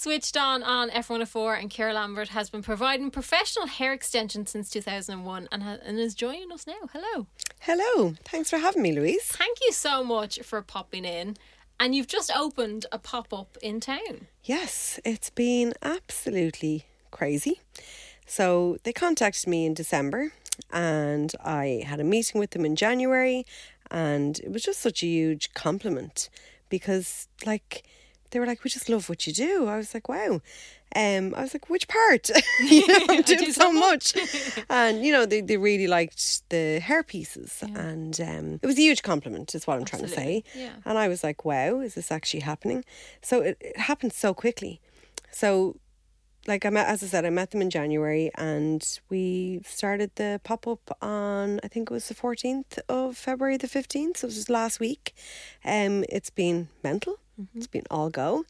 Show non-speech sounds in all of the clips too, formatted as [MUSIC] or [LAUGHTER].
switched on on F104, and Ceira Lambert has been providing professional hair extensions since 2001 and, ha- and is joining us now. Hello. Hello. Thanks for having me, Louise. Thank you so much for popping in. And you've just opened a pop up in town. Yes, it's been absolutely crazy. So they contacted me in December and I had a meeting with them in January and it was just such a huge compliment because like they were like, We just love what you do. I was like, Wow. Um, I was like, which part? [LAUGHS] you [LAUGHS] know, I'm doing do so much. [LAUGHS] and, you know, they, they really liked the hair pieces. And um, it was a huge compliment, is what I'm trying to say. Yeah. And I was like, wow, is this actually happening? So it, it happened so quickly. So, like I met, as I said, I met them in January, and we started the pop up on I think it was the fourteenth of February, the fifteenth. So it was last week. Um, it's been mental. It's been all go.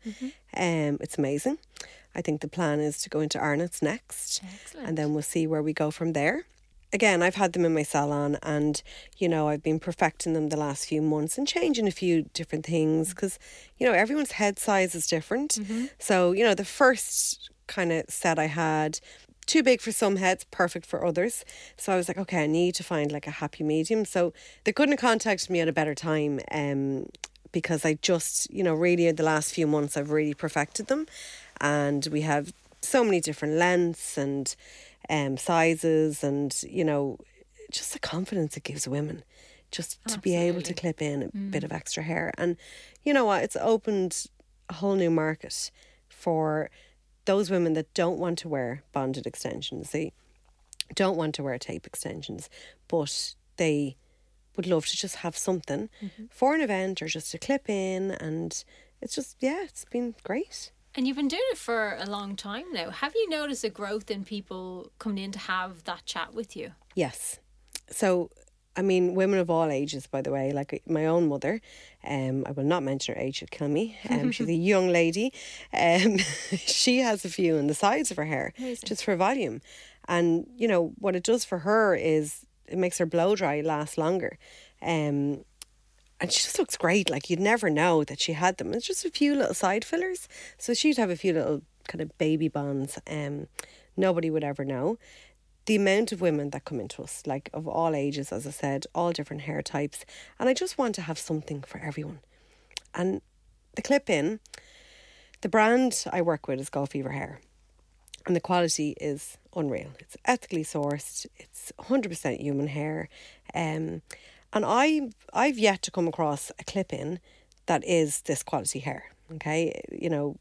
Um, it's amazing. I think the plan is to go into Arnott's next, Excellent. and then we'll see where we go from there. Again, I've had them in my salon, and you know I've been perfecting them the last few months and changing a few different things because you know everyone's head size is different. So you know the first kind of set I had too big for some heads, perfect for others. So I was like, okay, I need to find like a happy medium. So they couldn't have contacted me at a better time. Um, because I just, you know, really in the last few months I've really perfected them. And we have so many different lengths and um sizes and, you know, just the confidence it gives women just to be able to clip in a bit of extra hair. And you know what? It's opened a whole new market for those women that don't want to wear bonded extensions. They don't want to wear tape extensions, but they would love to just have something for an event or just to clip in and it's just yeah, it's been great. And you've been doing it for a long time now. Have you noticed a growth in people coming in to have that chat with you? Yes. So, I mean, women of all ages, by the way, like my own mother, um, I will not mention her age, she'll kill me. Um, she's a [LAUGHS] young lady. Um, [LAUGHS] she has a few on the sides of her hair, Amazing. just for volume. And, you know, what it does for her is it makes her blow dry last longer. Um, and she just looks great. Like you'd never know that she had them. It's just a few little side fillers. So she'd have a few little kind of baby bonds. Um, nobody would ever know. The amount of women that come into us, like of all ages, as I said, all different hair types, and I just want to have something for everyone. And the clip in, the brand I work with is Gold Fever Hair, and the quality is unreal. It's ethically sourced. It's hundred percent human hair, um, and I I've yet to come across a clip in that is this quality hair. Okay, you know,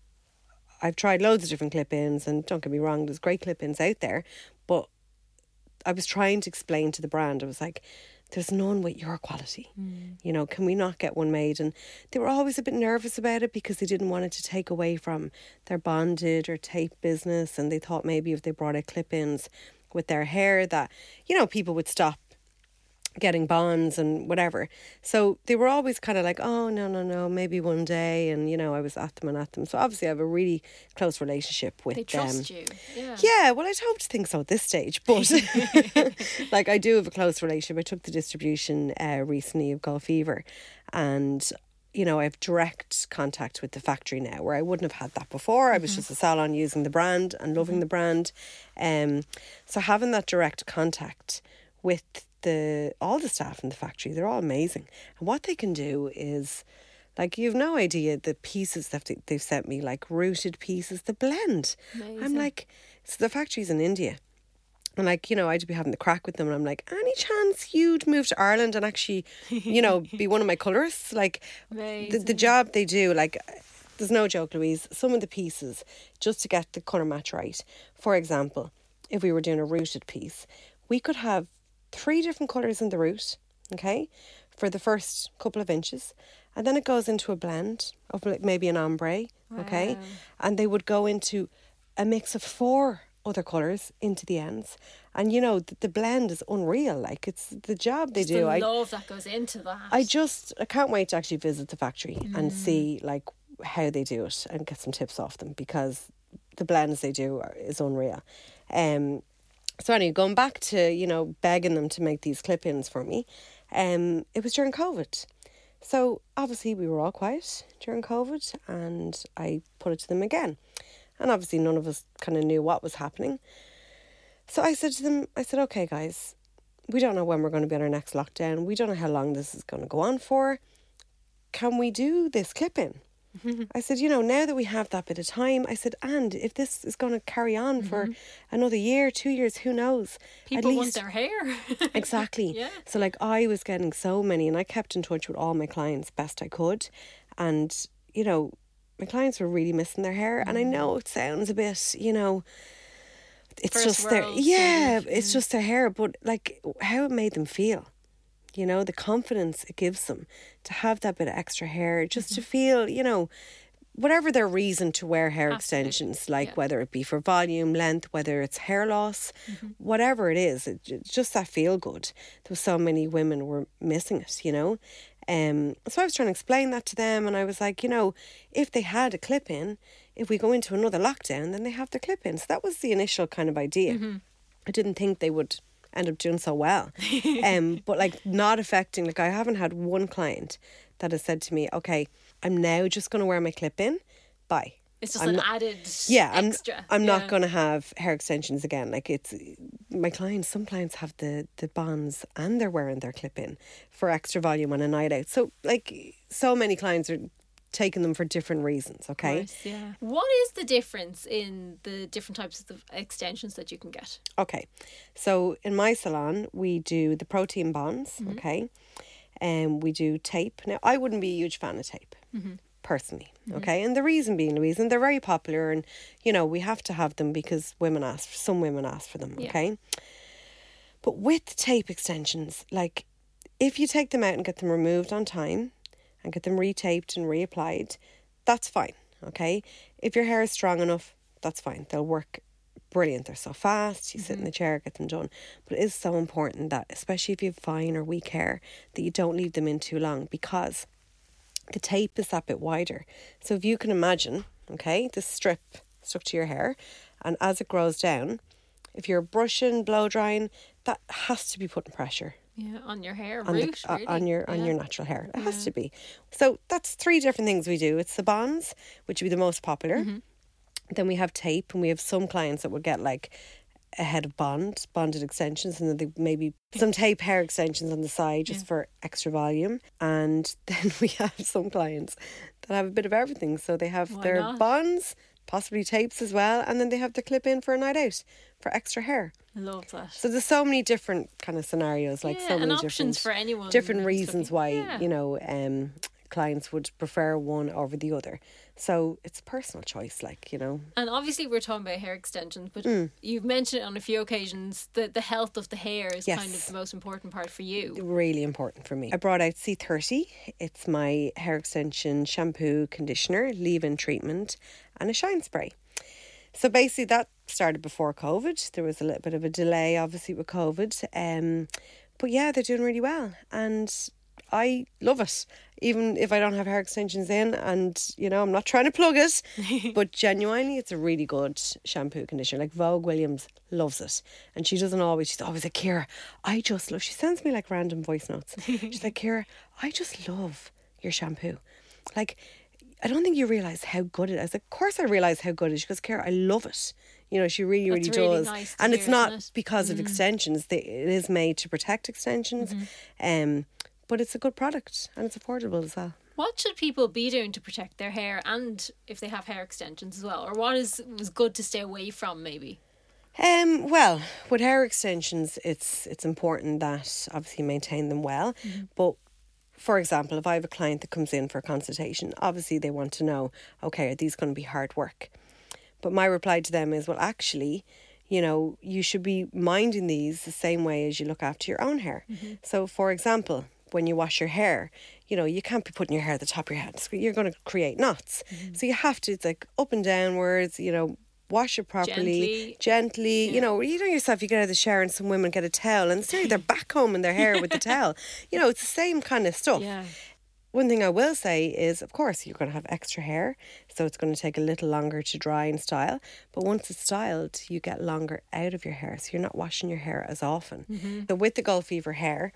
I've tried loads of different clip ins, and don't get me wrong, there's great clip ins out there, but I was trying to explain to the brand, I was like, there's none with your quality. Mm. You know, can we not get one made? And they were always a bit nervous about it because they didn't want it to take away from their bonded or tape business. And they thought maybe if they brought out clip ins with their hair, that, you know, people would stop getting bonds and whatever. So they were always kind of like, oh, no, no, no, maybe one day. And, you know, I was at them and at them. So obviously I have a really close relationship with They them. trust you. Yeah. Yeah, well, I'd hope to think so at this stage, but [LAUGHS] [LAUGHS] like I do have a close relationship. I took the distribution uh, recently of Gold Fever, and you know I have direct contact with the factory now, where I wouldn't have had that before. I was just a salon using the brand and loving the brand, um, so having that direct contact with the all the staff in the factory, they're all amazing, and what they can do is. Like you've no idea the pieces that they- they've sent me, like rooted pieces, the blend. I'm like, so the factory's in India. And like, you know, I'd be having the crack with them and I'm like, any chance you'd move to Ireland and actually, you know, be one of my colourists? Like the, the job they do, like there's no joke, Louise. Some of the pieces, just to get the colour match right. For example, if we were doing a rooted piece, we could have three different colours in the root, okay, for the first couple of inches. And then it goes into a blend of like maybe an ombre, okay? And they would go into a mix of four other colours into the ends. And you know, the, the blend is unreal. Like it's the job they Just do. the I, love that goes into that. I just I can't wait to actually visit the factory Mm. and see like how they do it and get some tips off them because the blends they do are, is unreal. Um, so anyway, going back to you know begging them to make these clip-ins for me, um, it was during COVID. So obviously we were all quiet during COVID, and I put it to them again. And obviously, none of us kind of knew what was happening. So I said to them, I said, okay, guys, we don't know when we're going to be on our next lockdown. We don't know how long this is going to go on for. Can we do this clipping? [LAUGHS] I said, you know, now that we have that bit of time, I said, and if this is going to carry on for another year, two years, who knows? People want their hair. [LAUGHS] exactly. Yeah. So like I was getting so many, and I kept in touch with all my clients best I could, and you know, my clients were really missing their hair, and I Mm. know it sounds a bit, you know. It's First just their yeah, it's just their hair, but like how it made them feel you know, the confidence it gives them to have that bit of extra hair, just Mm-hmm. to feel, you know, whatever their reason to wear hair Absolutely. extensions, like Yeah. whether it be for volume, length, whether it's hair loss, Mm-hmm. whatever it is, it, it's just that feel good. There was so many women were missing it, you know. Um, so I was trying to explain that to them, and I was like, you know, if they had a clip in, if we go into another lockdown, then they have their clip in. So that was the initial kind of idea. Mm-hmm. I didn't think they would end up doing so well. [LAUGHS] um, but like not affecting, like I haven't had one client that has said to me, okay, I'm now just going to wear my clip in. Bye. It's just I'm an not- added Yeah, I'm, extra. I'm Yeah. not going to have hair extensions again. Like it's my clients, some clients have the, the bonds and they're wearing their clip in for extra volume on a night out. So like so many clients are taking them for different reasons. Okay. Course, yeah. What is the difference in the different types of extensions that you can get? Okay. So in my salon, we do the protein bonds, mm-hmm. okay? And we do tape. Now, I wouldn't be a huge fan of tape, mm-hmm. personally, mm-hmm. okay? And the reason being, Louise, and they're very popular, and, you know, we have to have them because women ask, some women ask for them, Yeah. okay? But with tape extensions, like, if you take them out and get them removed on time and get them retaped and reapplied, that's fine, okay? If your hair is strong enough, that's fine. They'll work brilliant. They're so fast. You sit in the mm-hmm. chair, get them done. But it is so important that, especially if you have fine or weak hair, that you don't leave them in too long because the tape is that bit wider. So if you can imagine, okay, the strip stuck to your hair, and as it grows down, if you're brushing, blow drying, that has to be putting pressure Yeah, on your hair on, the- root, uh, really. on your on Yeah. your natural hair. It has to be. So that's three different things we do. It's the bonds, which would be the most popular. Mm-hmm. Then we have tape, and we have some clients that would get like a head of bond, bonded extensions, and then they maybe some tape hair extensions on the side just for extra volume. And [LAUGHS] then we have some clients that have a bit of everything. So they have Why their not? bonds, possibly tapes as well, and then they have the clip in for a night out for extra hair. I love that. So there's so many different kind of scenarios, like yeah, so many different for anyone. different reasons why Yeah. you know um, clients would prefer one over the other. So it's a personal choice, like you know. And obviously, we're talking about hair extensions, but Mm. you've mentioned it on a few occasions that the health of the hair is kind of the most important part for you. Really important for me. I brought out C30. It's my hair extension shampoo, conditioner, leave-in treatment, and a shine spray. So basically, that started before COVID. There was a little bit of a delay, obviously, with COVID. Um, but yeah, they're doing really well, and I love it. Even if I don't have hair extensions in, and you know, I'm not trying to plug it, [LAUGHS] but genuinely, it's a really good shampoo conditioner. Like Vogue Williams loves it, and she doesn't always. She's always like, "Ceira, I just love." She sends me like random voice notes. [LAUGHS] She's like, "Ceira, I just love your shampoo." Like, I don't think you realize how good it is. Of course, I realize how good it is. She goes, "Ceira, I love it." You know, she really, really really does. nice and hear, it's not it? because of extensions. It is made to protect extensions. Um, but it's a good product and it's affordable as well. What should people be doing to protect their hair, and if they have hair extensions as well, or what is was good to stay away from? Maybe. Um, well, with hair extensions, it's it's important that obviously you maintain them well. But for example, if I have a client that comes in for a consultation, obviously they want to know, okay, are these going to be hard work? But my reply to them is, well, actually, you know, you should be minding these the same way as you look after your own hair. So, for example, when you wash your hair, you know, you can't be putting your hair at the top of your head. You're going to create knots. Mm-hmm. So you have to, it's like up and downwards, you know, wash it properly, Gently. gently. You know, you know yourself, you get out of the shower and some women get a towel and seriously, they're [LAUGHS] back home in their hair with the towel. You know, it's the same kind of stuff. Yeah. One thing I will say is, of course, you're going to have extra hair, so it's going to take a little longer to dry and style. But once it's styled, you get longer out of your hair, so you're not washing your hair as often. Mm-hmm. So with the Gold Fever hair,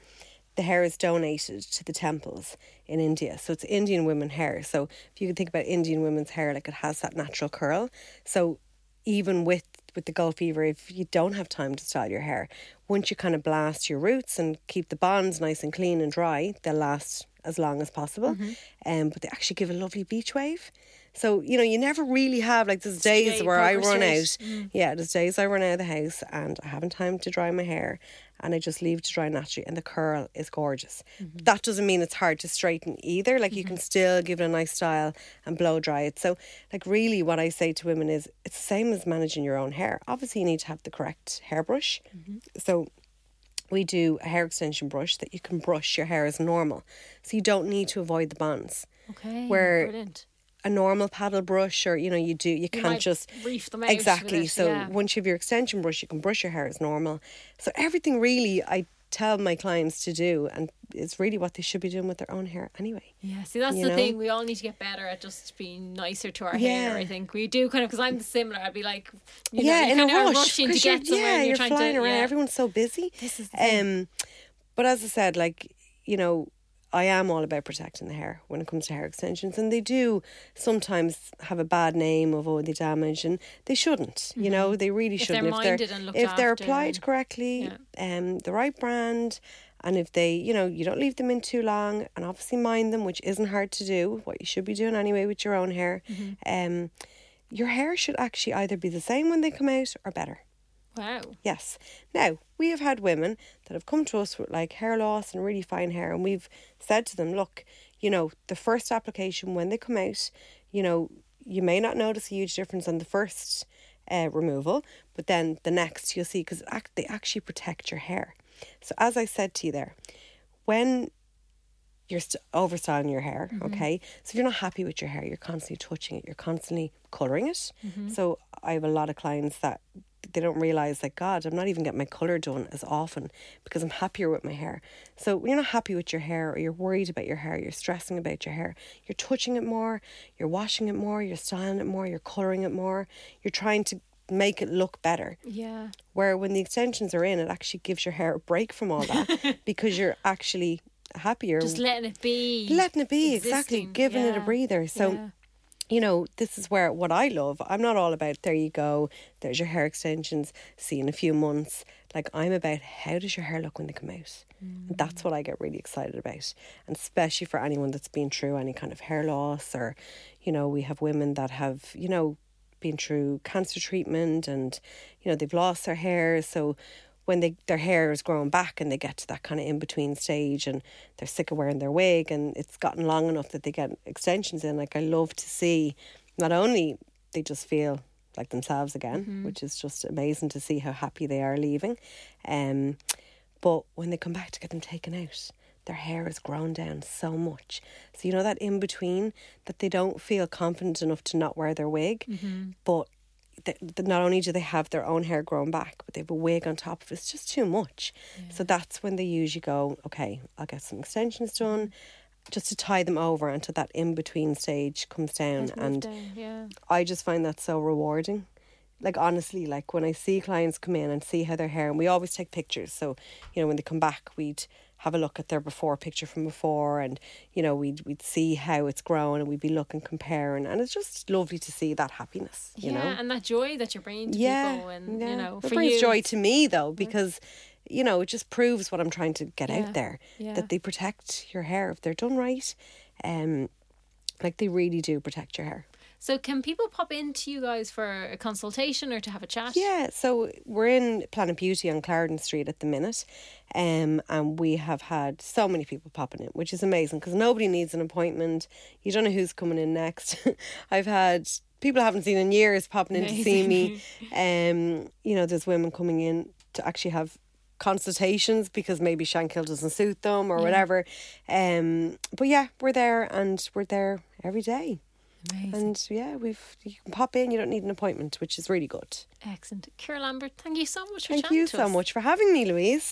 the hair is donated to the temples in India. So it's Indian women hair. So if you can think about Indian women's hair, like it has that natural curl. So even with with the Gold Fever, if you don't have time to style your hair, once you kind of blast your roots and keep the bonds nice and clean and dry, they'll last as long as possible. Mm-hmm. Um, but they actually give a lovely beach wave. So, you know, you never really have like there's days Straight, where I run straight. out. Yeah, there's days I run out of the house and I haven't time to dry my hair and I just leave it to dry naturally and the curl is gorgeous. Mm-hmm. That doesn't mean it's hard to straighten either. Like you can still give it a nice style and blow dry it. So like really what I say to women is it's the same as managing your own hair. Obviously you need to have the correct hairbrush. Mm-hmm. So we do a hair extension brush that you can brush your hair as normal. So you don't need to avoid the bonds. Okay. Where- brilliant. A normal paddle brush or you know you do you, You can't just reef them exactly it, so yeah. once you have your extension brush you can brush your hair as normal so everything really i tell my clients to do and it's really what they should be doing with their own hair anyway Yeah, see, that's you the know? thing. We all need to get better at just being nicer to our Yeah. hair. I think we do kind of because I'm similar. I'd be like, you yeah know, in you're a rush rushing to get somewhere. yeah you're, you're trying flying to, around yeah. everyone's so busy This is um but as i said like you know I am all about protecting the hair when it comes to hair extensions, and they do sometimes have a bad name of all the damage, and they shouldn't. You know, they really Mm-hmm. they're shouldn't. minded and looked if they're after applied correctly, um, the right brand, and if they, you know, you don't leave them in too long, and obviously mind them, which isn't hard to do. What you should be doing anyway with your own hair, Mm-hmm. um, your hair should actually either be the same when they come out or better. Wow. Yes. Now, we have had women that have come to us with like hair loss and really fine hair, and we've said to them, look, you know, the first application when they come out, you know, you may not notice a huge difference on the first uh, removal, but then the next you'll see because they actually protect your hair. So, as I said to you there, when you're st- overstyling your hair, okay? So if you're not happy with your hair, you're constantly touching it, you're constantly colouring it. So I have a lot of clients that they don't realise like God, I'm not even getting my colour done as often because I'm happier with my hair. So when you're not happy with your hair or you're worried about your hair, you're stressing about your hair, you're touching it more, you're washing it more, you're styling it more, you're colouring it more, you're trying to make it look better. Yeah. Where when the extensions are in, it actually gives your hair a break from all that [LAUGHS] because you're actually happier. Just letting it be. letting it be exactly existing. giving it a breather so Yeah. You know this is where what i love. I'm not all about there you go there's your hair extensions see in a few months. Like i'm about how does your hair look when they come out? And that's mm. what i get really excited about. And especially for anyone that's been through any kind of hair loss or you know we have women that have you know been through cancer treatment and you know they've lost their hair. So when they their hair is growing back and they get to that kind of in between stage and they're sick of wearing their wig and it's gotten long enough that they get extensions in like I love to see not only they just feel like themselves again which is just amazing to see how happy they are leaving um but when they come back to get them taken out their hair has grown down so much. So you know that in between that they don't feel confident enough to not wear their wig? But th- th- not only do they have their own hair grown back, but they have a wig on top of it. It's just too much. So that's when they usually go, okay, I'll get some extensions done just to tie them over until that in between stage comes down. And down, yeah. I just find that so rewarding. Like honestly, like when I see clients come in and see how their hair, and we always take pictures. So you know when they come back, we'd have a look at their before picture from before, and you know we'd we'd see how it's grown, and we'd be looking comparing, and it's just lovely to see that happiness. You yeah, know, and that joy that you're bringing to yeah, people, and yeah. you know, it for brings you, joy to me though because you know it just proves what I'm trying to get Yeah, out there yeah. that they protect your hair if they're done right, um, like they really do protect your hair. So, can people pop into you guys for a consultation or to have a chat? Yeah, so we're in Planet Beauty on Clarendon Street at the minute, um, and we have had so many people popping in, which is amazing because nobody needs an appointment. You don't know who's coming in next. [LAUGHS] I've had people I haven't seen in years popping in to see me. [LAUGHS] Um, you know, there's women coming in to actually have consultations because maybe Shankill doesn't suit them or whatever. Um, but yeah, we're there and we're there every day. Amazing. And yeah, we've you can pop in. You don't need an appointment, which is really good. Excellent. Ceira Lambert, thank you so much for Thank you so us. much for having me, Louise.